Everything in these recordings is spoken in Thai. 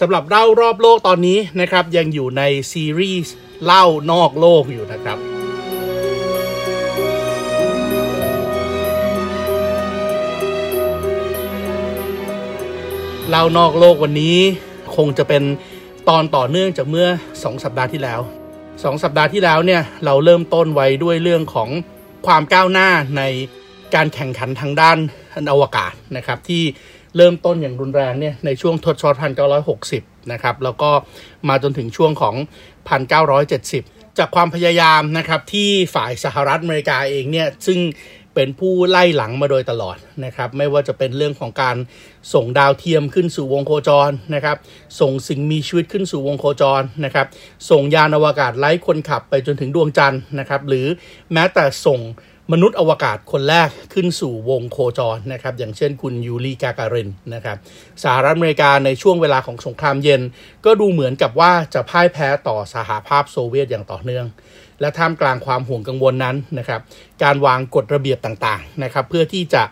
สำหรับเล่ารอบโลกตอนนี้นะครับ ยังอยู่ในซีรีส์เล่านอกโลกอยู่นะครับเล่านอกโลกวันนี้คงจะเป็นตอนต่อเนื่องจากเมื่อ 2 สัปดาห์ที่แล้ว 2 สัปดาห์ที่แล้วเนี่ยเราเริ่มต้นไว้ด้วยเรื่องของความก้าวหน้าในการแข่งขันทางด้านอวกาศนะครับ ที่ เริ่มต้นอย่างรุนแรงเนี่ยในช่วงทศวรรษ1960 นะครับ แล้วก็มาจนถึงช่วงของ 1970 จากความพยายามนะครับที่ฝ่ายสหรัฐอเมริกาเองเนี่ยซึ่งเป็นผู้ไล่หลังมาโดยตลอดนะครับ ไม่ว่าจะเป็นเรื่องของการส่งดาวเทียมขึ้นสู่วงโคจรนะครับ ส่งสิ่งมีชีวิตขึ้นสู่วงโคจรนะครับ ส่งยานอวกาศไร้คนขับไปจนถึงดวงจันทร์นะครับ หรือแม้แต่ส่ง มนุษย์อวกาศคนแรกขึ้นสู่วงโคจรนะครับ อย่างเช่นคุณยูรีกาการินนะครับสหรัฐอเมริกาในช่วงเวลาของสงครามเย็น ก็ดูเหมือนกับว่าจะพ่ายแพ้ต่อสหภาพโซเวียตอย่างต่อเนื่อง และท่ามกลางความห่วงกังวลนั้นนะครับ การวางกฎระเบียบต่างๆนะครับ เพื่อที่จะ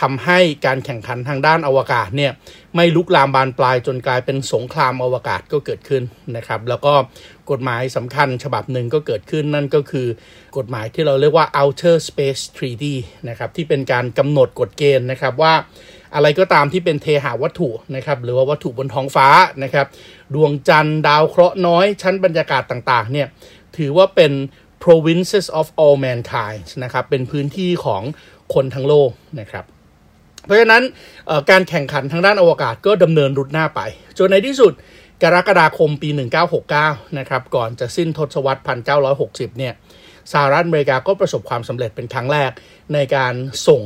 ทำให้การแข่งขันทางด้านอวกาศเนี่ยไม่ลุกลามบานปลายจนกลายเป็นสงครามอวกาศก็เกิดขึ้นนะครับ แล้วก็กฎหมายสำคัญฉบับหนึ่งก็เกิดขึ้นนั่นก็คือกฎหมายที่เราเรียกว่า Outer Space Treaty นะครับที่เป็นการกำหนดกฎเกณฑ์นะครับว่าอะไรก็ตามที่เป็นเทหาวัตถุนะครับหรือว่าวัตถุบนท้องฟ้านะครับ ดวงจันทร์ดาวเคราะห์น้อยชั้นบรรยากาศต่างๆเนี่ยถือว่าเป็น provinces of all mankind นะครับเป็นพื้นที่ของคนทั้งโลกนะครับ เพราะฉะนั้นการแข่งขันทางด้านอวกาศก็ดำเนินรุดหน้าไป จนในที่สุดกรกฎาคมปี 1969 นะครับ ก่อนจะสิ้นทศวรรษ 1960 เนี่ยสหรัฐอเมริกาก็ประสบความสำเร็จเป็นครั้งแรกในการส่ง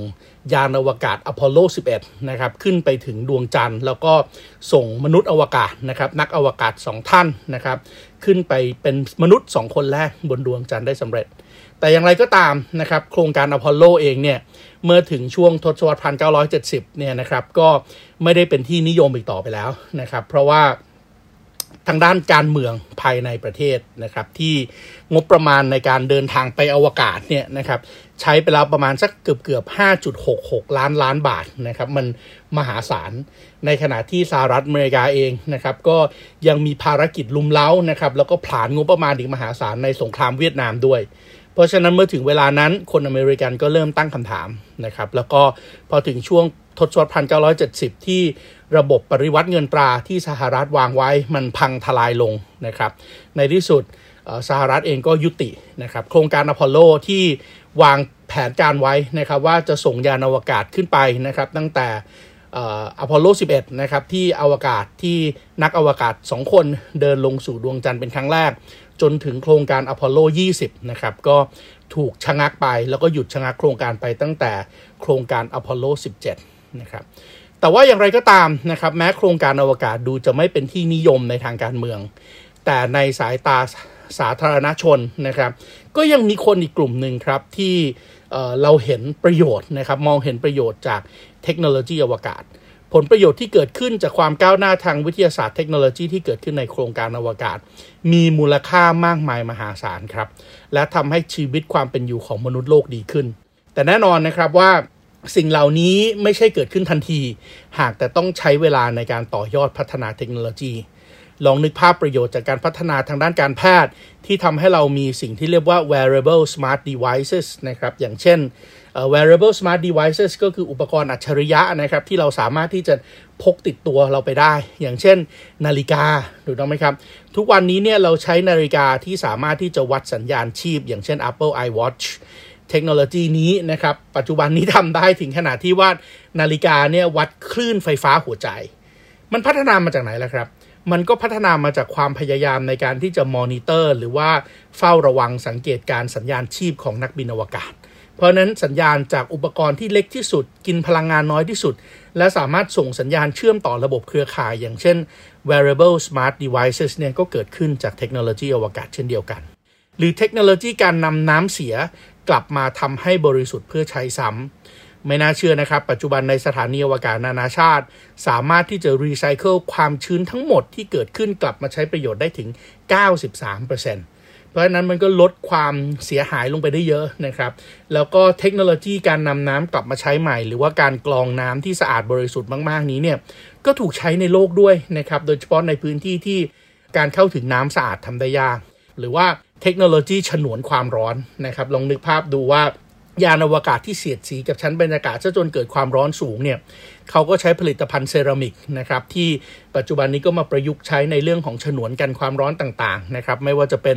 ยานอวกาศอพอลโล 11 นะครับ ขึ้นไปถึงดวงจันทร์ แล้วก็ส่งมนุษย์อวกาศนะครับ นักอวกาศ 2 ท่านนะครับ ขึ้นไปเป็นมนุษย์ 2 คนแรกบนดวงจันทร์ได้สำเร็จ แต่อย่างไรก็ตามนะครับ โครงการอพอลโลเองเนี่ย เมื่อถึงช่วงทศวรรษ 1970 เนี่ยนะครับ ก็ไม่ได้เป็นที่นิยมอีกต่อไปแล้วนะครับ เพราะว่า ทางด้านการเมืองภายในประเทศนะครับ ที่งบประมาณในการเดินทางไปอวกาศเนี่ยนะครับ ใช้ไปแล้วประมาณสักเกือบเกือบ5.66 ล้านล้านบาทนะครับ มันมหาศาลในขณะที่สหรัฐอเมริกาเองนะครับ ก็ยังมีภารกิจลุมเล้านะครับ แล้วก็ผลานงบประมาณอีกมหาศาลในสงครามเวียดนามด้วย เพราะฉะนั้นเมื่อถึงเวลานั้นคนอเมริกันก็เริ่มตั้งคำถามนะครับ แล้วก็พอถึงช่วงทศวรรษ 1970 ที่ระบบปริวัติเงินตราที่สหรัฐวางไว้มันพังทลายลงนะครับ ในที่สุดสหรัฐเองก็ยุตินะครับโครงการอพอลโลที่วางแผนการไว้นะครับว่าจะส่งยานอวกาศขึ้นไปนะครับตั้งแต่ อพอลโล 11 นะครับ ที่อวกาศที่นักอวกาศ 2 คนเดินลงสู่ดวงจันทร์เป็นครั้งแรก จนถึงโครงการอพอลโล 20 นะครับ ก็ถูกชะงักไปแล้วก็หยุดชะงักโครงการไปตั้งแต่โครงการอพอลโล 17 นะครับแต่ว่าอย่างไรก็ตามนะครับแม้โครงการอวกาศดูจะไม่เป็นที่นิยมในทางการเมือง แต่ในสายตาสาธารณชนนะครับ ก็ยังมีคนอีกกลุ่มหนึ่งครับที่เราเห็นประโยชน์นะครับมองเห็นประโยชน์จาก เทคโนโลยีอวกาศ ผลประโยชน์ที่เกิดขึ้นจากความก้าวหน้าทางวิทยาศาสตร์เทคโนโลยีที่เกิดขึ้นในโครงการอวกาศ มีมูลค่ามากมายมหาศาลครับ และทำให้ชีวิตความเป็นอยู่ของมนุษย์โลกดีขึ้น แต่แน่นอนนะครับว่าสิ่งเหล่านี้ไม่ใช่เกิดขึ้นทันที หากแต่ต้องใช้เวลาในการต่อยอดพัฒนาเทคโนโลยี ลองนึกภาพประโยชน์จากการพัฒนาทางด้านการแพทย์ ที่ทำให้เรามีสิ่งที่เรียกว่า wearable smart devices นะครับ อย่างเช่น wearable smart devices ก็คืออุปกรณ์อัจฉริยะนะครับที่เราสามารถที่จะพกติดตัวเราไปได้ อย่างเช่น นาฬิกาถูกต้องไหมครับ ทุกวันนี้เนี่ยเราใช้นาฬิกาที่สามารถที่จะวัดสัญญาณชีพ อย่างเช่น Apple iWatch เทคโนโลยีนี้นะครับ ปัจจุบันนี้ทำได้ถึงขนาดที่ว่านาฬิกาเนี่ยวัดคลื่นไฟฟ้าหัวใจ มันพัฒนามาจากไหนล่ะครับมันก็พัฒนามาจากความพยายามในการที่จะมอนิเตอร์ หรือว่าเฝ้าระวังสังเกตการสัญญาณชีพของนักบินอวกาศ เพราะนั้นสัญญาณจากอุปกรณ์ที่เล็กที่สุด กินพลังงานน้อยที่สุด และสามารถส่งสัญญาณเชื่อมต่อระบบเครือข่ายอย่างเช่น wearable smart devices เนี่ยก็เกิดขึ้นจากเทคโนโลยีอวกาศเช่นเดียวกัน หรือเทคโนโลยีการนำน้ำเสียกลับมาทำให้บริสุทธิ์เพื่อใช้ซ้ำไม่น่าเชื่อนะครับ ปัจจุบันในสถานีอวกาศนานาชาติ สามารถที่จะรีไซเคิลความชื้นทั้งหมดที่เกิดขึ้นกลับมาใช้ประโยชน์ได้ถึง 93% เพราะฉะนั้นมันก็ลดความเสียหายลงไปได้เยอะนะครับ แล้วก็เทคโนโลยีการนำน้ำกลับมาใช้ใหม่ หรือว่าการกรองน้ำที่สะอาดบริสุทธิ์มากๆนี้เนี่ยก็ถูกใช้ในโลกด้วยนะครับ โดยเฉพาะในพื้นที่ที่การเข้าถึงน้ำสะอาดทำได้ยากหรือว่าเทคโนโลยีฉนวนความร้อนนะครับ ลองนึกภาพดูว่า ยานอวกาศที่เสียดสีกับชั้นบรรยากาศจนเกิดความร้อนสูงเนี่ยเขาก็ใช้ผลิตภัณฑ์เซรามิกนะครับที่ปัจจุบันนี้ก็มาประยุกต์ใช้ในเรื่องของฉนวนกันความร้อนต่างๆนะครับไม่ว่าจะเป็น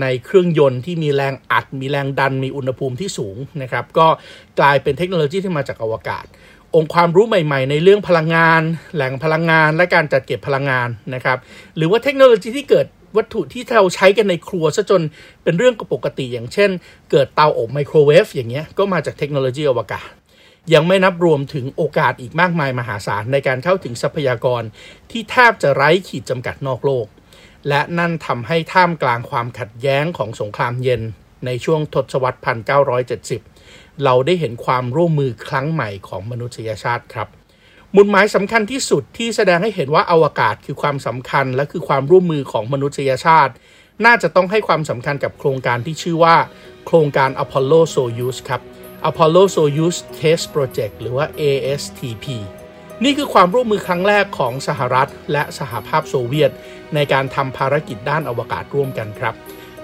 ในเครื่องยนต์ที่มีแรงอัด มีแรงดันมีอุณหภูมิที่สูงนะครับก็กลายเป็นเทคโนโลยีที่มาจากอวกาศ องค์ความรู้ใหม่ๆ ในเรื่องพลังงาน แหล่งพลังงานและการจัดเก็บพลังงานนะครับหรือว่าเทคโนโลยีที่เกิด วัตถุที่เราใช้กันในครัวซะจนเป็นเรื่องปกติ อย่างเช่น เกิดเตาอบไมโครเวฟอย่างเงี้ยก็มาจากเทคโนโลยีอวกาศ ยังไม่นับรวมถึงโอกาสอีกมากมายมหาศาลในการเข้าถึงทรัพยากร ที่แทบจะไร้ขีดจำกัดนอกโลก และนั่นทำให้ท่ามกลางความขัดแย้งของสงครามเย็น ในช่วงทศวรรษ 1970 เราได้เห็นความร่วมมือครั้งใหม่ของมนุษยชาติครับ มุลหมายสำคัญที่สุดที่แสดงให้เห็นว่าอวกาศคือความสำคัญและคือความร่วมมือของมนุษยชาติ น่าจะต้องให้ความสำคัญกับโครงการที่ชื่อว่า โครงการ Apollo Soyuz ครับ Apollo Soyuz Test Project หรือว่า ASTP นี่คือความร่วมมือครั้งแรกของสหรัฐ และสหภาพโซเวียต ในการทำภารกิจด้านอวกาศร่วมกันครับ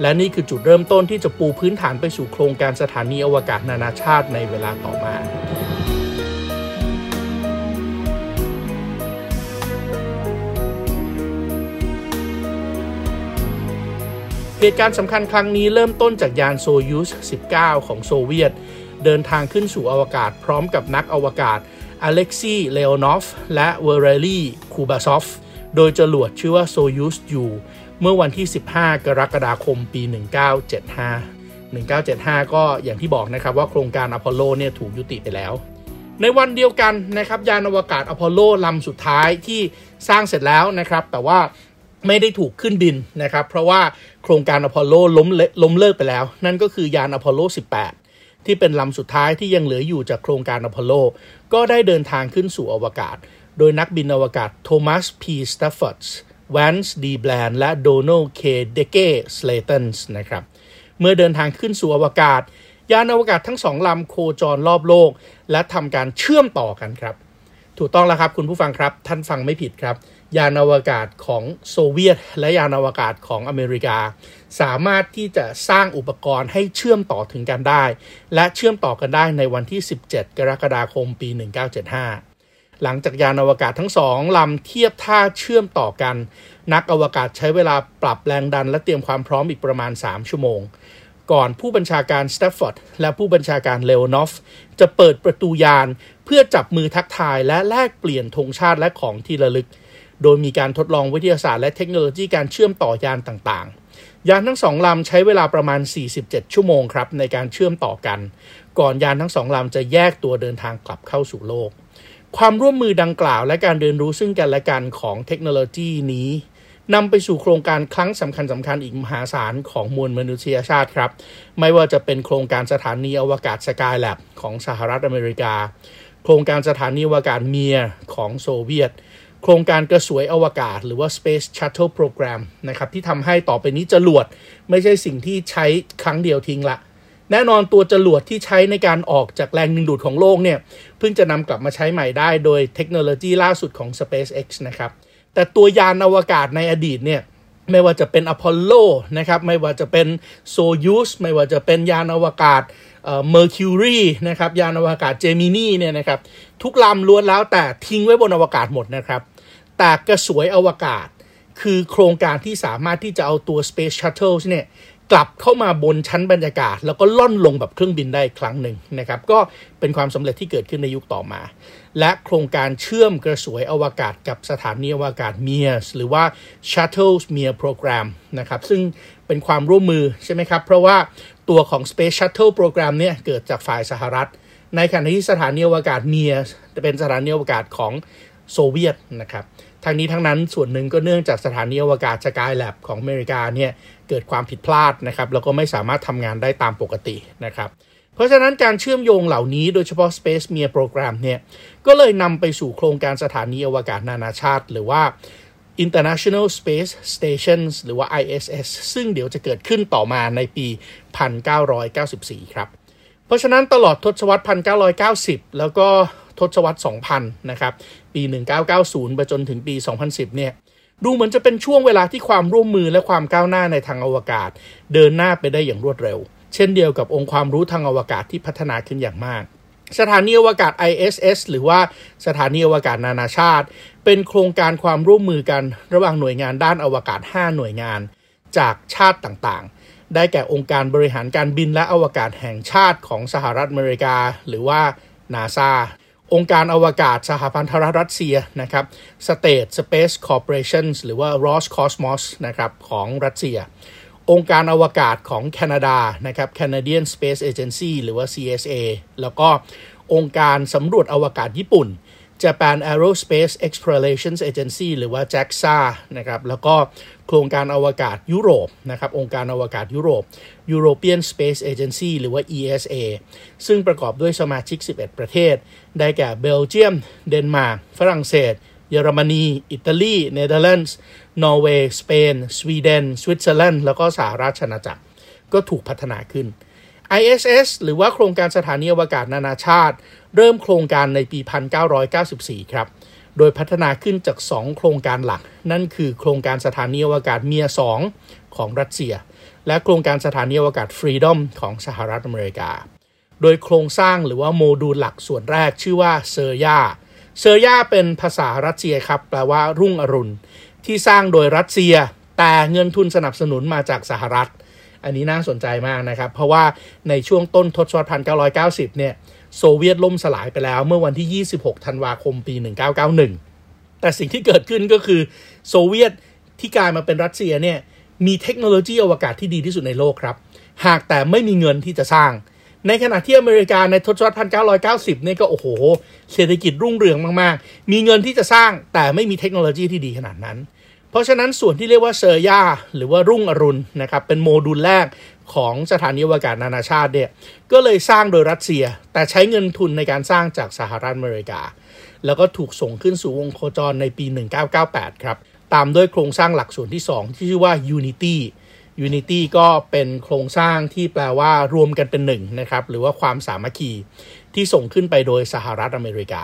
และนี่คือจุดเริ่มต้นที่จะปูพื้นฐานไปสู่โครงการสถานีอวกาศนานาชาติในเวลาต่อมา ตุการณ์สำคัญครั้งนี้เริ่มต้นจากยานโซยูส 19 ของโซเวียต เดินทางขึ้นสู่อวกาศพร้อมกับนักอวกาศอเล็กซีเลโอนอฟ และวาเลรีคูบาซอฟ โดยจรวดชื่อว่าโซยูสยูเมื่อวันที่ 15 กรกฎาคมปี 1975 1975 ก็อย่างที่บอกนะครับว่าโครงการอพอลโลเนี่ยถูกยุติไปแล้ว ในวันเดียวกันนะครับยานอวกาศอพอลโลลำสุดท้ายที่สร้างเสร็จแล้วนะครับ แต่ว่า ไม่ได้ถูกขึ้นบินนะครับ เพราะว่าโครงการอพอลโลล้มล้มเลิกไปแล้ว นั่นก็คือยานอพอลโล 18 ที่เป็นลำสุดท้ายที่ยังเหลืออยู่จากโครงการอพอลโล ก็ได้เดินทางขึ้นสู่อวกาศ โดยนักบินอวกาศโทมัสพีสแตฟฟอร์ดแวนซ์ดีแบรนด์และโดนัลด์เคดีกสเลย์ตันนะครับ เมื่อเดินทางขึ้นสู่อวกาศ ยานอวกาศทั้งสองลำโคจรรอบโลก และทำการเชื่อมต่อกันครับ ถูกต้องแล้วครับคุณผู้ฟังครับ ท่านฟังไม่ผิดครับ ยานอวกาศของโซเวียต และยานอวกาศของอเมริกา สามารถที่จะสร้างอุปกรณ์ให้เชื่อมต่อถึงกันได้ และเชื่อมต่อกันได้ในวันที่ 17 กรกฎาคมปี 1975 หลังจากยานอวกาศทั้งสองลำเทียบท่าเชื่อมต่อกัน นักอวกาศใช้เวลาปรับแรงดันและเตรียมความพร้อมอีกประมาณ 3 ชั่วโมงก่อนผู้บัญชาการสเตฟฟอร์ดและผู้บัญชาการเลโอนอฟ จะเปิดประตูยาน เพื่อจับมือทักทายและแลกเปลี่ยนธงชาติและของที่ระลึก โดยมีการทดลองวิทยาศาสตร์และเทคโนโลยีการเชื่อมต่อยานต่างๆ ยานทั้งสองลำใช้เวลาประมาณ 47 ชั่วโมงครับในการเชื่อมต่อกัน ก่อนยานทั้งสองลำจะแยกตัวเดินทางกลับเข้าสู่โลก ความร่วมมือดังกล่าวและการเรียนรู้ซึ่งกันและกันของเทคโนโลยีนี้นำไปสู่โครงการครั้งสำคัญสำคัญอีกมหาศาลของมวลมนุษยชาติครับ ไม่ว่าจะเป็นโครงการสถานีอวกาศสกายแลบของสหรัฐอเมริกา โครงการสถานีอวกาศเมียของโซเวียต โครงการกระสวยอวกาศ หรือว่า Space Shuttle Program นะครับที่ทำให้ต่อไปนี้จรวดไม่ใช่สิ่งที่ใช้ครั้งเดียวทิ้งละ แน่นอนตัวจรวดที่ใช้ในการออกจากแรงดึงดูดของโลกเนี่ย เพิ่งจะนำกลับมาใช้ใหม่ได้โดยเทคโนโลยีล่าสุดของ SpaceX นะครับ แต่ตัวยานอวกาศในอดีตเนี่ยไม่ว่าจะเป็นอพอลโลนะครับ ไม่ว่าจะเป็นโซยูสไม่ว่าจะเป็นยานอวกาศเมอร์คิวรีนะครับ ยานอวกาศเจมินีเนี่ยนะครับ ทุกลำล้วนแล้วแต่ทิ้งไว้บนอวกาศหมดนะครับ แต่กระสวยอวกาศคือโครงการที่สามารถที่จะเอาตัว Space Shuttle เนี่ยกลับเข้ามาบนชั้นบรรยากาศ แล้วก็ร่อนลงแบบเครื่องบินได้ครั้งหนึ่งนะครับ ก็เป็นความสำเร็จที่เกิดขึ้นในยุคต่อมา และโครงการเชื่อมกระสวยอวกาศกับสถานีอวกาศ Mir หรือว่า Shuttle Mir Program นะครับ ซึ่งเป็นความร่วมมือใช่ไหมครับ เพราะว่าตัวของ Space Shuttle Program เนี่ยเกิดจากฝ่ายสหรัฐ ในขณะที่สถานีอวกาศ Mir จะเป็นสถานีอวกาศของโซเวียตนะครับทั้งนี้ทั้งนั้นส่วนหนึ่งก็เนื่องจากสถานีอวกาศสกายแลบของอเมริกาเนี่ยเกิดความผิดพลาดนะครับแล้วก็ไม่สามารถทำงานได้ตามปกตินะครับเพราะฉะนั้นการเชื่อมโยงเหล่านี้โดยเฉพาะ Space m e r Program เนี่ยก็เลยนำไปสู่โครงการสถานีอวกาศนานาชาติ หรือว่า International Space Stations หรือว่า ISS ซึ่งเดี๋ยวจะเกิดขึ้นต่อมาในปี 1994 ครับ เพราะฉะนั้นตลอดทศวรรษ 1990 แล้วก็ทศวรรษ 2000 นะครับ ปี 1990 ไปจนถึงปี 2010 เนี่ย ดูเหมือนจะเป็นช่วงเวลาที่ความร่วมมือและความก้าวหน้าในทางอวกาศ เดินหน้าไปได้อย่างรวดเร็ว เช่นเดียวกับองค์ความรู้ทางอวกาศที่พัฒนาขึ้นอย่างมาก สถานีอวกาศ ISS หรือว่าสถานีอวกาศนานาชาติ เป็นโครงการความร่วมมือกันระหว่างหน่วยงานด้านอวกาศ 5 หน่วยงาน จากชาติต่าง ได้แก่องค์การบริหารการบินและอวกาศแห่งชาติของสหรัฐอเมริกา หรือว่านาซาองค์การอวกาศสหพันธรัฐรัสเซียนะครับ State Space Corporation หรือว่า Roscosmos นะครับของรัสเซีย องค์การอวกาศของแคนาดานะครับ Canadian Space Agency หรือว่า CSA แล้วก็องค์การสำรวจอวกาศญี่ปุ่น Japan Aerospace Exploration Agency หรือว่า JAXA นะครับ แล้วก็โครงการอวกาศยุโรปนะครับ องค์การอวกาศยุโรป European Space Agency หรือว่า ESA ซึ่งประกอบด้วยสมาชิก 11 ประเทศ ได้แก่เบลเยียม เดนมาร์ก ฝรั่งเศส เยอรมนี อิตาลี เนเธอร์แลนด์ นอร์เวย์ สเปน สวีเดน สวิตเซอร์แลนด์ แล้วก็สหราชอาณาจักร ก็ถูกพัฒนาขึ้น ISS หรือว่าโครงการสถานีอวกาศนานาชาติ เริ่มโครงการในปี 1994 ครับ โดยพัฒนาขึ้นจาก 2 โครงการหลัก นั่นคือโครงการสถานีอวกาศเมียร์ 2 ของรัสเซีย และโครงการสถานีอวกาศฟรีดอมของสหรัฐอเมริกา โดยโครงสร้างหรือว่าโมดูลหลักส่วนแรกชื่อว่าซาร์ยา เซอร์ยาเป็นภาษารัสเซียครับ แปลว่ารุ่งอรุณ ที่สร้างโดยรัสเซีย แต่เงินทุนสนับสนุนมาจากสหรัฐ อันนี้น่าสนใจมากนะครับ เพราะว่าในช่วงต้นทศวรรษ 1990 เนี่ย โซเวียตล่มสลายไปแล้วเมื่อวันที่ 26 ธันวาคมปี 1991 แต่สิ่งที่เกิดขึ้นก็คือโซเวียตที่กลายมาเป็นรัสเซียเนี่ยมีเทคโนโลยีอวกาศที่ดีที่สุดในโลกครับ หากแต่ไม่มีเงินที่จะสร้าง ในขณะที่อเมริกาในทศวรรษ 1990 เนี่ยก็โอ้โห เศรษฐกิจรุ่งเรืองมาก ๆ มีเงินที่จะสร้างแต่ไม่มีเทคโนโลยีที่ดีขนาดนั้น เพราะฉะนั้นส่วนที่เรียกว่าเซอร์ยาหรือว่ารุ่งอรุณนะครับเป็นโมดูลแรก ของสถานีอวกาศนานาชาติเนี่ยก็เลยสร้างโดยรัสเซีย แต่ใช้เงินทุนในการสร้างจากสหรัฐอเมริกา แล้วก็ถูกส่งขึ้นสู่วงโคจรในปี 1998 ครับ ตามด้วยโครงสร้างหลักส่วนที่ 2 ที่ชื่อว่า Unity Unity ก็เป็นโครงสร้างที่แปลว่ารวมกันเป็นหนึ่งนะครับ หรือว่าความสามัคคีที่ส่งขึ้นไปโดยสหรัฐอเมริกา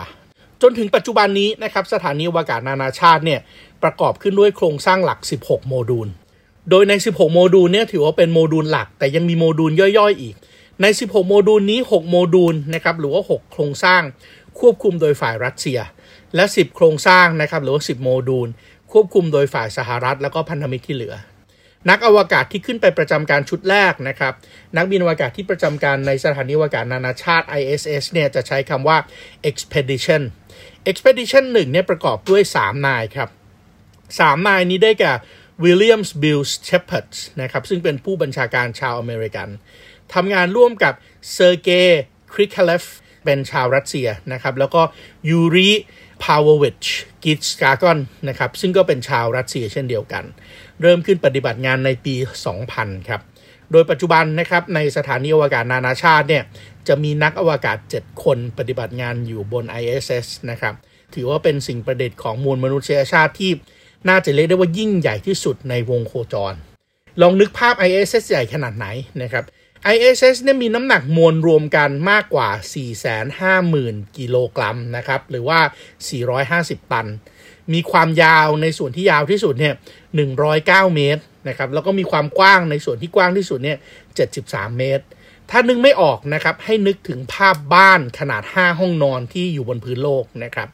จนถึงปัจจุบันนี้นะครับสถานีอวกาศนานาชาติเนี่ยประกอบขึ้นด้วยโครงสร้างหลัก 16 โมดูล โดยใน 16 โมดูลเนี่ยถือว่าเป็นโมดูลหลัก แต่ยังมีโมดูลย่อยๆ อีก ใน 16 โมดูลนี้ 6 โมดูลนะครับหรือว่า 6 โครงสร้างควบคุมโดยฝ่ายรัสเซีย และ 10 โครงสร้างนะครับหรือว่า 10 โมดูล ควบคุมโดยฝ่ายสหรัฐ แล้วก็พันธมิตรที่เหลือ นักอวกาศที่ขึ้นไปประจำการชุดแรกนะครับนักบินอวกาศที่ประจำการในสถานีอวกาศนานาชาติ ISS เนี่ยจะใช้คำว่า expedition expedition 1เนี่ยประกอบด้วย 3 นายครับ3นายนี้ได้แก่ Williams Bill Shepard นะครับซึ่งเป็นผู้บัญชาการชาวอเมริกันทำงานร่วมกับเซอร์เกย์คริคเลฟเป็นชาวรัสเซียนะครับแล้วก็ยูริพาวเววิชกิชกากอนนะครับซึ่งก็เป็นชาวรัสเซียเช่นเดียวกัน เริ่มขึ้นปฏิบัติงานในปี 2000 ครับ โดยปัจจุบันนะครับในสถานีอวกาศนานาชาติเนี่ยจะมีนักอวกาศ 7 คนปฏิบัติงานอยู่บน ISS นะครับถือว่าเป็นสิ่งประดิษฐ์ของมวลมนุษยชาติที่ น่าจะเรียกได้ว่ายิ่งใหญ่ที่สุดในวงโคจร ลองนึกภาพ ISS ใหญ่ขนาดไหนนะครับ ISS เนี่ยมีน้ำหนักมวลรวมกันมากกว่า 450,000 กิโลกรัมนะครับ หรือว่า 450 ตัน มีความยาวในส่วนที่ยาวที่สุดเนี่ย 109 เมตรนะครับ แล้วก็มีความกว้างในส่วนที่กว้างที่สุดเนี่ย 73 เมตร ถ้านึกไม่ออกนะครับ ให้นึกถึงภาพบ้านขนาด 5 ห้องนอนที่อยู่บนพื้นโลกนะครับ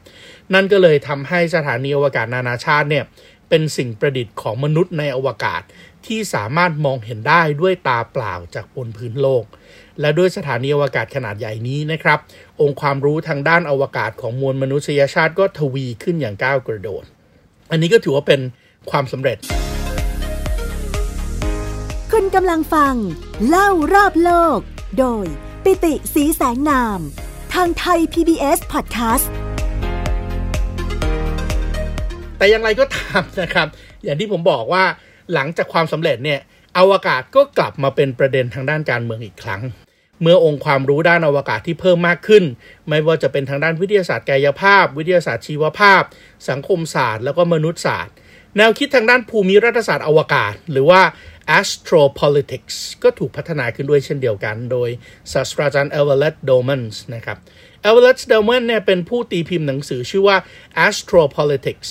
นั่นก็เลยทำให้สถานีอวกาศนานาชาติเนี่ยเป็นสิ่งประดิษฐ์ของมนุษย์ในอวกาศที่สามารถมองเห็นได้ด้วยตาเปล่าจากบนพื้นโลก และด้วยสถานีอวกาศขนาดใหญ่นี้นะครับ องค์ความรู้ทางด้านอวกาศของมวลมนุษยชาติก็ทวีขึ้นอย่างก้าวกระโดด อันนี้ก็ถือว่าเป็นความสำเร็จ คุณกำลังฟัง เล่ารอบโลก โดยปิติสีแสงนาม ทางไทย PBS Podcast แต่อย่างไรก็ตามนะครับ อย่างที่ผมบอกว่าหลังจากความสำเร็จเนี่ยอวกาศก็กลับมาเป็นประเด็นทางด้านการเมืองอีกครั้ง เมื่อองค์ความรู้ด้านอวกาศที่เพิ่มมากขึ้น ไม่ว่าจะเป็นทางด้านวิทยาศาสตร์กายภาพ วิทยาศาสตร์ชีวภาพ สังคมศาสตร์ แล้วก็มนุษยศาสตร์ แนวคิดทางด้านภูมิรัฐศาสตร์อวกาศ หรือว่า astropolitics ก็ถูกพัฒนาขึ้นด้วยเช่นเดียวกัน โดยศาสตราจารย์เอเวอเรตต์โดมันส์นะครับเอเวอเรตต์โดมันเนี่ยเป็นผู้ตีพิมพ์หนังสือชื่อว่า astropolitics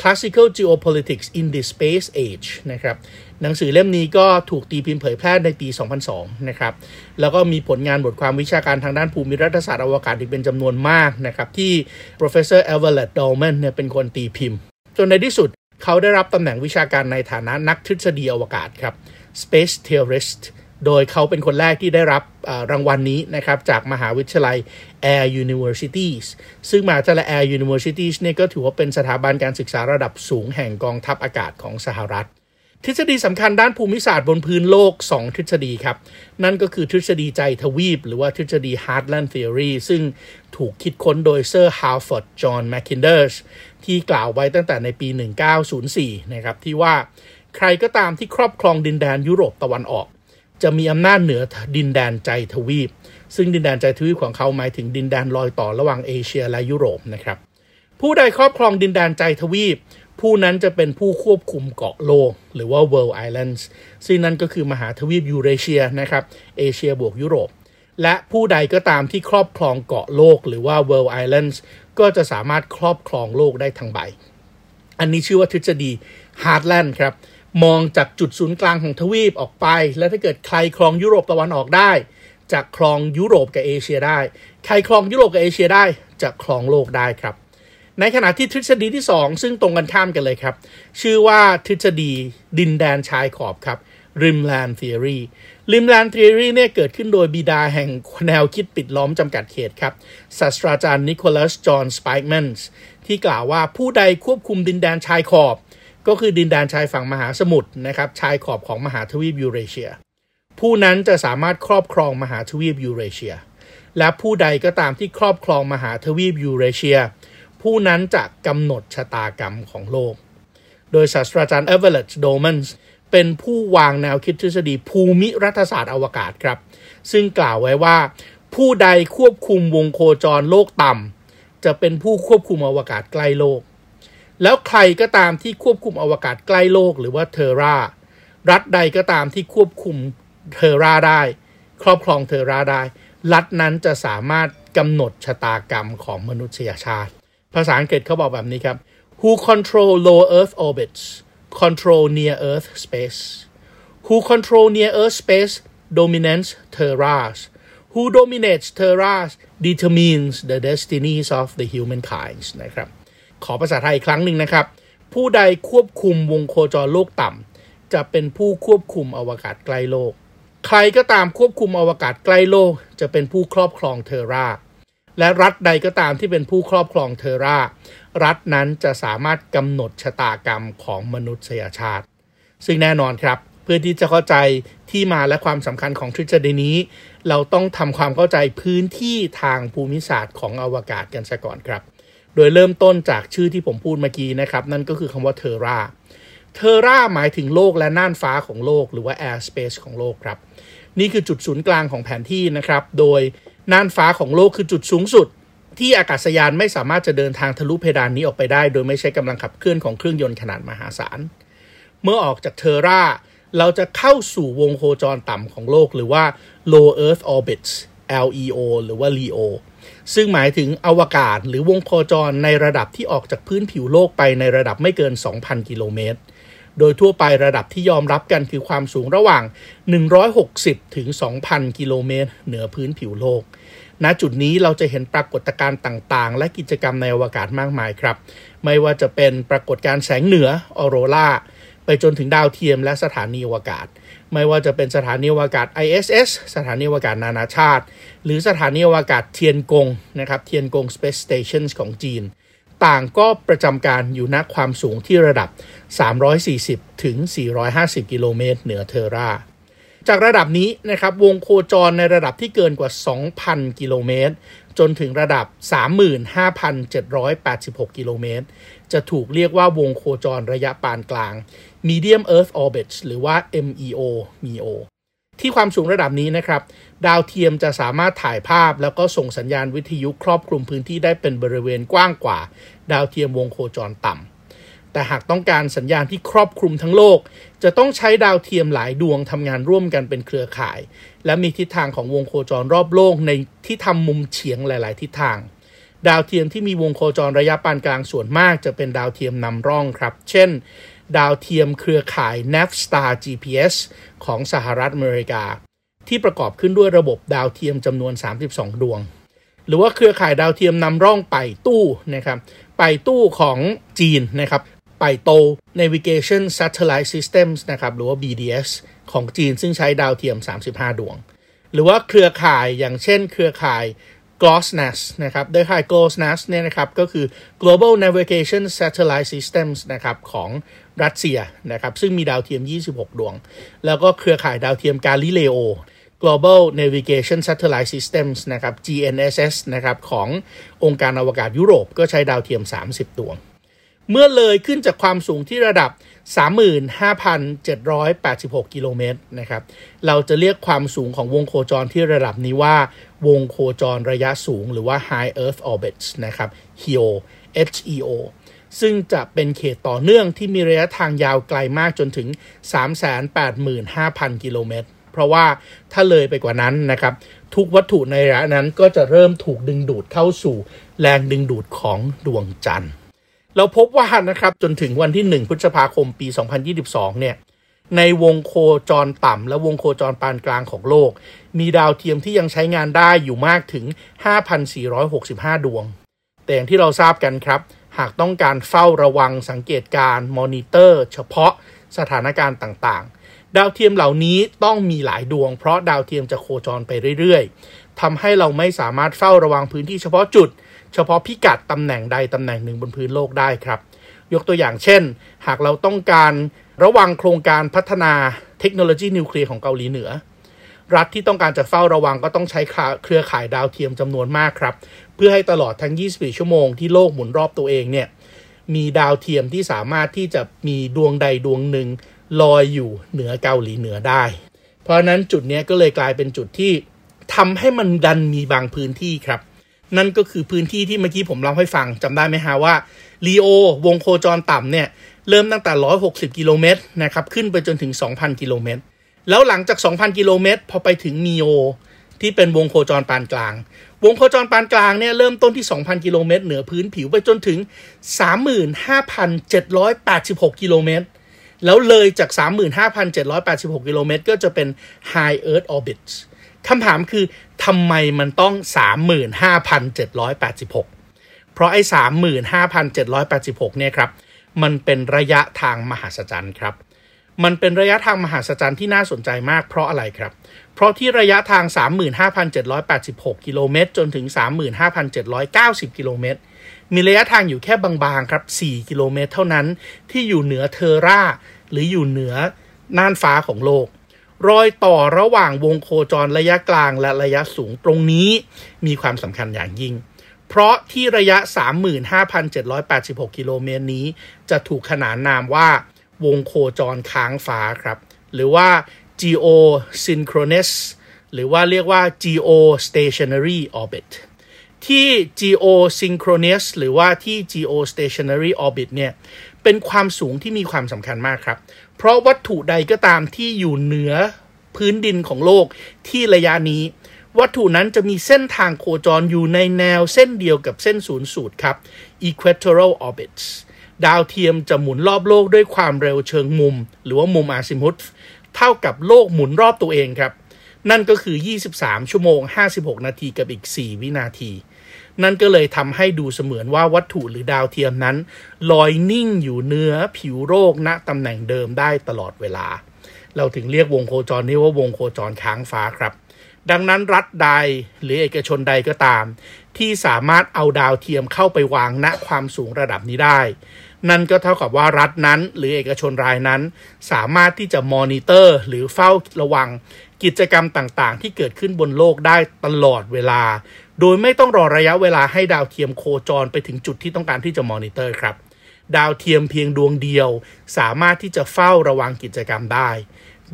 Classical Geopolitics in the Space Age นะครับหนังสือเล่มนี้ก็ถูกตีพิมพ์เผยแพร่ในปี 2002 นะครับ แล้วก็มีผลงานบทความวิชาการทางด้านภูมิรัฐศาสตร์อวกาศอีกเป็นจำนวนมากนะครับ ที่ professor Everett Dolman เนี่ยเป็นคนตีพิมพ์ จนในที่สุดเขาได้รับตำแหน่งวิชาการในฐานะนักทฤษฎีอวกาศครับ Space Theorist โดยเขาเป็นคนแรกที่ได้รับรางวัลนี้นะครับจากมหาวิทยาลัย Air Universities ซึ่งมหาวิทยาลัย Air Universities เนี่ยก็ถือว่าเป็นสถาบันการศึกษาระดับสูงแห่งกองทัพอากาศของสหรัฐ ทฤษฎีสำคัญด้านภูมิศาสตร์บนพื้นโลก 2 ทฤษฎีครับ นั่นก็คือทฤษฎีใจทวีป หรือว่าทฤษฎี Heartland Theory ซึ่งถูกคิดค้นโดยเซอร์ฮัลฟอร์ดจอห์นแมคคินเดอร์ที่กล่าวไว้ตั้งแต่ในปี 1904 นะครับที่ว่าใครก็ตามที่ครอบครองดินแดนยุโรปตะวันออก จะมีอำนาจเหนือดินแดนใจทวีป ซึ่งดินแดนใจทวีปของเขาหมายถึงดินแดนรอยต่อระหว่างเอเชียและยุโรปนะครับ ผู้ใดครอบครองดินแดนใจทวีป ผู้นั้นจะเป็นผู้ควบคุมเกาะโลก หรือว่า World Islands ซึ่งนั่นก็คือมหาทวีปยูเรเชียนะครับ เอเชียบวกยุโรป และผู้ใดก็ตามที่ครอบครองเกาะโลก หรือว่า World Islands ก็จะสามารถครอบครองโลกได้ทั้งใบ อันนี้ชื่อว่าทฤษฎี Heartland ครับ มองจากจุดศูนย์กลางของทวีปออกไป และถ้าเกิดใครครองยุโรปตะวันออกได้จะครองยุโรปกับเอเชียได้ ใครครองยุโรปกับเอเชียได้จะครองโลกได้ครับ ในขณะที่ทฤษฎีที่ 2 ซึ่งตรงกันข้ามกันเลยครับ ชื่อว่าทฤษฎีดินแดนชายขอบครับ Rimland Theory Rimland Theory เนี่ยเกิดขึ้นโดยบิดาแห่งแนวคิดปิดล้อมจำกัดเขตครับศาสตราจารย์นิโคลัสจอห์นสปีกแมนที่กล่าวว่าผู้ใดควบคุมดินแดนชายขอบ ก็คือดินแดนชายฝั่งมหาสมุทรนะครับชายขอบของมหาทวีปยูเรเชีย ผู้นั้นจะสามารถครอบครองมหาทวีปยูเรเชีย และผู้ใดก็ตามที่ครอบครองมหาทวีปยูเรเชีย ผู้นั้นจะกำหนดชะตากรรมของโลก โดยศาสตราจารย์เอเวอเรตต์โดลแมนเป็นผู้วางแนวคิดทฤษฎีภูมิรัฐศาสตร์อวกาศครับ ซึ่งกล่าวไว้ว่า ผู้ใดควบคุมวงโคจรโลกต่ำจะเป็นผู้ควบคุมอวกาศใกล้โลก แล้วใครก็ตามที่ควบคุมอวกาศใกล้โลกหรือว่าเทอร่ารัฐใดก็ตามที่ควบคุมเทอร่าได้ ครอบครองเทอร่าได้ รัฐนั้นจะสามารถกำหนดชะตากรรมของมนุษยชาติ ภาษาอังกฤษเขาบอกแบบนี้ครับ who control low earth orbits control near earth space who control near earth space dominates terras who dominates terras determines the destinies of the humankind นะครับ ขอภาษาไทยอีกครั้งหนึ่งนะครับ ผู้ใดควบคุมวงโคจรโลกต่ำจะเป็นผู้ควบคุมอวกาศใกล้โลก ใครก็ตามควบคุมอวกาศใกล้โลก จะเป็นผู้ครอบครองเทอร่าและรัฐใดก็ตามที่เป็นผู้ครอบครองเทอร่ารัฐนั้นจะสามารถกำหนดชะตากรรมของมนุษยชาติ ซึ่งแน่นอนครับ เพื่อที่จะเข้าใจที่มาและความสำคัญของทฤษฎีนี้ เราต้องทำความเข้าใจพื้นที่ทางภูมิศาสตร์ของอวกาศกันซะก่อนครับ โดยเริ่มต้นจากชื่อที่ผมพูดเมื่อกี้นะครับ นั่นก็คือคำว่าเทอร่าเทอร่าหมายถึงโลกและน่านฟ้าของโลก หรือว่า air space ของโลกครับ นี่คือจุดศูนย์กลางของแผนที่นะครับ โดยน่านฟ้าของโลกคือจุดสูงสุด ที่อากาศยานไม่สามารถจะเดินทางทะลุเพดานนี้ออกไปได้ โดยไม่ใช้กำลังขับเคลื่อนของเครื่องยนต์ขนาดมหาศาล เมื่อออกจากเทอร่าเราจะเข้าสู่วงโคจรต่ำของโลก หรือว่า low earth orbits LEO หรือว่า LEO ซึ่งหมายถึงอวกาศหรือวงโคจรในระดับที่ออกจากพื้นผิวโลกไปในระดับไม่เกิน 2,000 กิโลเมตร โดยทั่วไประดับที่ยอมรับกันคือความสูงระหว่าง 160 ถึง 2,000 กิโลเมตร เหนือพื้นผิวโลก ณ จุดนี้เราจะเห็นปรากฏการณ์ต่างๆ และกิจกรรมในอวกาศมากมายครับ ไม่ว่าจะเป็นปรากฏการณ์แสงเหนือออโรราไปจนถึงดาวเทียมและสถานีอวกาศ ไม่ว่าจะเป็นสถานีอวกาศ ISS สถานีอวกาศนานาชาติ หรือสถานีอวกาศเทียนกงนะครับเทียนกง Space Station ของจีน ต่างก็ประจำการอยู่ณความสูงที่ระดับ 340 ถึง 450 กิโลเมตรเหนือเทอร่าจากระดับนี้นะครับวงโคจรในระดับที่เกินกว่า 2,000 กิโลเมตรจจนถึงระดับ 35,786 กิโลเมตร จะถูกเรียกว่าวงโคจรระยะปานกลาง Medium Earth Orbit หรือว่า MEO MEO ที่ความสูงระดับนี้นะครับ ดาวเทียมจะสามารถถ่ายภาพแล้วก็ส่งสัญญาณวิทยุครอบคลุมพื้นที่ได้เป็นบริเวณกว้างกว่า ดาวเทียมวงโคจรต่ำ แต่หากต้องการสัญญาณที่ครอบคลุมทั้งโลก จะต้องใช้ดาวเทียมหลายดวงทำงานร่วมกันเป็นเครือข่าย และมีทิศทางของวงโคจรรอบโลกในที่ทำมุมเฉียงหลาย ๆ ทิศทาง ดาวเทียมที่มีวงโคจรระยะปานกลางส่วนมากจะเป็นดาวเทียมนำร่องครับ เช่น ดาวเทียมเครือข่าย Navstar GPS ของสหรัฐอเมริกา ที่ประกอบขึ้นด้วยระบบดาวเทียมจำนวน 32 ดวง หรือว่าเครือข่ายดาวเทียมนำร่องไปตู้นะครับไปตู้ของจีนนะครับไปโต Navigation Satellite Systems นะครับหรือว่า BDS ของจีนซึ่งใช้ดาวเทียม 35 ดวง หรือว่าเครือข่ายอย่างเช่นเครือข่าย GLONASS นะครับโดยข่าย GLONASS เนี่ยนะครับ ก็คือ Global Navigation Satellite Systems นะครับ ของ รัสเซียนะครับซึ่งมีดาวเทียม 26 ดวง แล้วก็เครือข่ายดาวเทียม Galileo Global Navigation Satellite Systems นะครับ GNSS นะครับขององค์การอวกาศยุโรปก็ใช้ดาวเทียม 30 ดวง เมื่อเลยขึ้นจากความสูงที่ระดับ 35,786 กิโลเมตรนะครับเราจะเรียกความสูงของวงโคจรที่ระดับนี้ว่า วงโคจรระยะสูงหรือว่า High Earth Orbits นะครับ HEO HEO ซึ่งจะเป็นเขตต่อเนื่องที่มีระยะทางยาวไกลมากจนถึง 385,000 กิโลเมตร เพราะว่าถ้าเลยไปกว่านั้นนะครับ ทุกวัตถุในระยะนั้นก็จะเริ่มถูกดึงดูดเข้าสู่แรงดึงดูดของดวงจันทร์ เราพบว่านะครับจนถึงวันที่ 1 พฤษภาคมปี 2022 เนี่ยในวงโคจรต่ำและวงโคจรปานกลางของโลก มีดาวเทียมที่ยังใช้งานได้อยู่มากถึง 5,465 ดวง แต่อย่างที่เราทราบกันครับ หากต้องการเฝ้าระวังสังเกตการมอนิเตอร์ เฉพาะสถานการณ์ต่างๆ ดาวเทียมเหล่านี้ต้องมีหลายดวง เพราะดาวเทียมจะโคจรไปเรื่อยๆทำให้เราไม่สามารถเฝ้าระวังพื้นที่เฉพาะจุด เฉพาะพิกัดตำแหน่งใดตำแหน่งหนึ่งบนพื้นโลกได้ครับ ยกตัวอย่างเช่น หากเราต้องการระวังโครงการพัฒนาเทคโนโลยีนิวเคลียร์ของเกาหลีเหนือ รัฐที่ต้องการจะเฝ้าระวังก็ต้องใช้เครือข่ายดาวเทียมจำนวนมากครับ เพื่อให้ตลอดทั้ง 24 ชั่วโมงที่โลกหมุนรอบตัวเองเนี่ยมีดาวเทียมที่สามารถที่จะมีดวงใดดวงหนึ่งลอยอยู่เหนือเกาหลีเหนือได้ เพราะนั้นจุดนี้ก็เลยกลายเป็นจุดที่ทำให้มันดันมีบางพื้นที่ครับ นั่นก็คือพื้นที่ที่เมื่อกี้ผมเล่าให้ฟังจำได้ไหมฮะว่าลีโอวงโคจรต่ำเนี่ยเริ่มตั้งแต่ 160 กิโลเมตรนะครับขึ้นไปจนถึง 2,000 กิโลเมตร แล้วหลังจาก 2,000 กิโลเมตร พอไปถึงมีโอที่เป็นวงโคจรปานกลาง วงโคจรปานกลางเนี่ยเริ่มต้นที่ 2,000 กิโลเมตร เหนือพื้นผิวไปจนถึง 35,786 กิโลเมตร แล้วเลยจาก 35,786 กิโลเมตร ก็จะเป็น High Earth Orbit คำถามคือทำไมมันต้อง 35,786 เพราะไอ้ 35,786 เนี่ยครับ มันเป็นระยะทางมหัศจรรย์ครับ มันเป็นระยะทางมหัศจรรย์ที่น่าสนใจมากเพราะอะไรครับ เพราะที่ระยะทาง 35,786 กิโลเมตร จนถึง 35,790 กิโลเมตร มีระยะทางอยู่แค่บางๆครับ 4 กิโลเมตร เท่านั้นที่อยู่เหนือเทอร่า หรืออยู่เหนือน่านฟ้าของโลก รอยต่อระหว่างวงโคจรระยะกลางและระยะสูงตรงนี้มีความสำคัญอย่างยิ่งเพราะที่ระยะ 35,786 กิโลเมตรนี้ จะถูกขนานนามว่า วงโคจรค้างฟ้าครับ หรือว่า geosynchronous หรือว่าเรียกว่า geostationary orbit ที่ geosynchronous หรือว่าที่ geostationary orbit เนี่ยเป็นความสูงที่มีความสำคัญมากครับ เพราะวัตถุใดก็ตามที่อยู่เหนือพื้นดินของโลกที่ระยะนี้ วัตถุนั้นจะมีเส้นทางโคจรอยู่ในแนวเส้นเดียวกับเส้นศูนย์สูตรครับ equatorial orbits ดาวเทียมจะหมุนรอบโลกด้วยความเร็วเชิงมุม หรือว่ามุมอาซิมุตเท่ากับโลกหมุนรอบตัวเองครับ นั่นก็คือ 23 ชั่วโมง 56 นาทีกับอีก 4 วินาที นั่นก็เลยทำให้ดูเสมือนว่าวัตถุหรือดาวเทียมนั้น ลอยนิ่งอยู่เนื้อผิวโลกณตำแหน่งเดิมได้ตลอดเวลา เราถึงเรียกวงโคจรนี้ว่าวงโคจรค้างฟ้าครับดังนั้นรัฐใดหรือเอกชนใดก็ตาม ที่สามารถเอาดาวเทียมเข้าไปวางณความสูงระดับนี้ได้ นั่นก็เท่ากับว่ารัฐนั้นหรือเอกชนรายนั้น สามารถที่จะมอนิเตอร์ หรือเฝ้าระวังกิจกรรมต่างๆ ที่เกิดขึ้นบนโลกได้ตลอดเวลา โดยไม่ต้องรอระยะเวลาให้ดาวเทียมโคจรไปถึงจุดที่ต้องการที่จะมอนิเตอร์ครับ ดาวเทียมเพียงดวงเดียว สามารถที่จะเฝ้าระวังกิจกรรมได้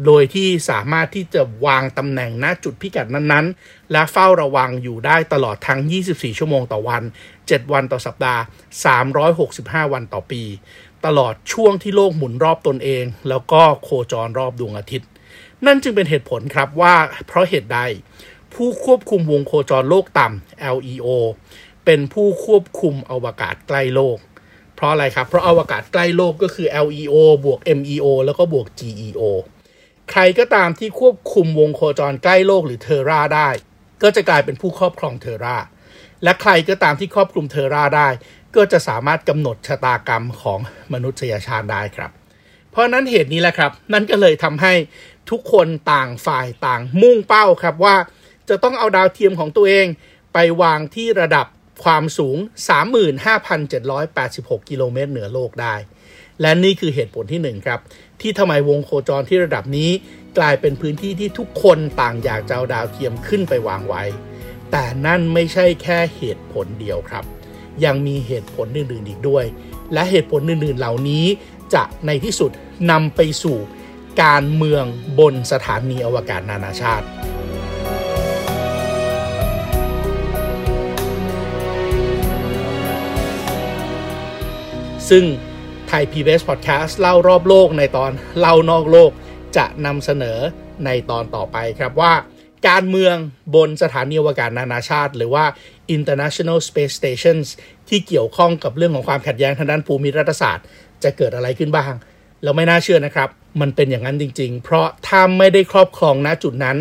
โดยที่สามารถที่จะวางตำแหน่งณจุดพิกัดนั้นๆ และเฝ้าระวังอยู่ได้ตลอดทั้ง 24 ชั่วโมงต่อวัน 7 วันต่อสัปดาห์ 365 วันต่อปี ตลอดช่วงที่โลกหมุนรอบตนเอง แล้วก็โคจรรอบดวงอาทิตย์ นั่นจึงเป็นเหตุผลครับว่าเพราะเหตุใด ผู้ควบคุมวงโคจรโลกต่ำ LEO เป็นผู้ควบคุมอวกาศใกล้โลก เพราะอะไรครับ เพราะอวกาศใกล้โลกก็คือ LEO บวก MEO แล้วก็บวก GEO ใครก็ตามที่ควบคุมวงโคจรใกล้โลกหรือเทอร่าได้ ก็จะกลายเป็นผู้ครอบครองเทอร่า และใครก็ตามที่ครอบคลุมเทอร่าได้ ก็จะสามารถกำหนดชะตากรรมของมนุษยชาติได้ครับ เพราะนั้นเหตุนี้แหละครับ นั่นก็เลยทำให้ทุกคนต่างฝ่ายต่างมุ่งเป้าครับว่าจะต้องเอาดาวเทียมของตัวเองไปวางที่ระดับความสูง 35,786 กิโลเมตรเหนือโลกได้ และนี่คือเหตุผลที่หนึ่งครับ ที่ทำไมวงโคจรที่ระดับนี้ กลายเป็นพื้นที่ที่ทุกคนต่างอยากจะเอาดาวเทียมขึ้นไปวางไว้ แต่นั่นไม่ใช่แค่เหตุผลเดียวครับ ยังมีเหตุผลอื่นๆอีกด้วย และเหตุผลอื่นๆเหล่านี้จะในที่สุดนำไปสู่การเมืองบนสถานีอวกาศนานาชาติซึ่ง ไทย PBS Podcast เล่ารอบโลกในตอนเล่านอกโลกจะนำเสนอในตอนต่อไปครับว่า การเมืองบนสถานีอวกาศนานาชาติ หรือว่า International Space Stations ที่เกี่ยวข้องกับเรื่องของความขัดแย้งทางด้านภูมิรัฐศาสตร์ จะเกิดอะไรขึ้นบ้าง เราไม่น่าเชื่อนะครับ มันเป็นอย่างนั้นจริง ๆ เพราะถ้าไม่ได้ครอบครองณจุดนั้น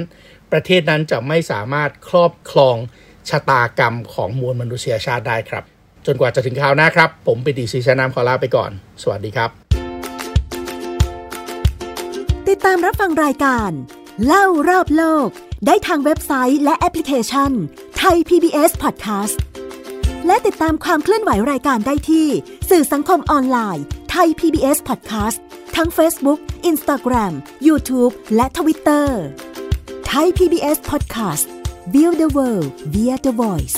ประเทศนั้นจะไม่สามารถครอบครองชะตากรรมของมวลมนุษยชาติได้ครับ จนกว่าจะถึงคราวหน้าครับ ผมปิติศรีชนามขอลาไปก่อน สวัสดีครับ ติดตามรับฟังรายการ เล่ารอบโลก ได้ทางเว็บไซต์และแอปพลิเคชันไทย PBS Podcast และติดตามความเคลื่อนไหวรายการได้ที่ สื่อสังคมออนไลน์ Thai PBS Podcast ทั้ง Facebook, Instagram, YouTube และ Twitter Thai PBS Podcast View the world via the voice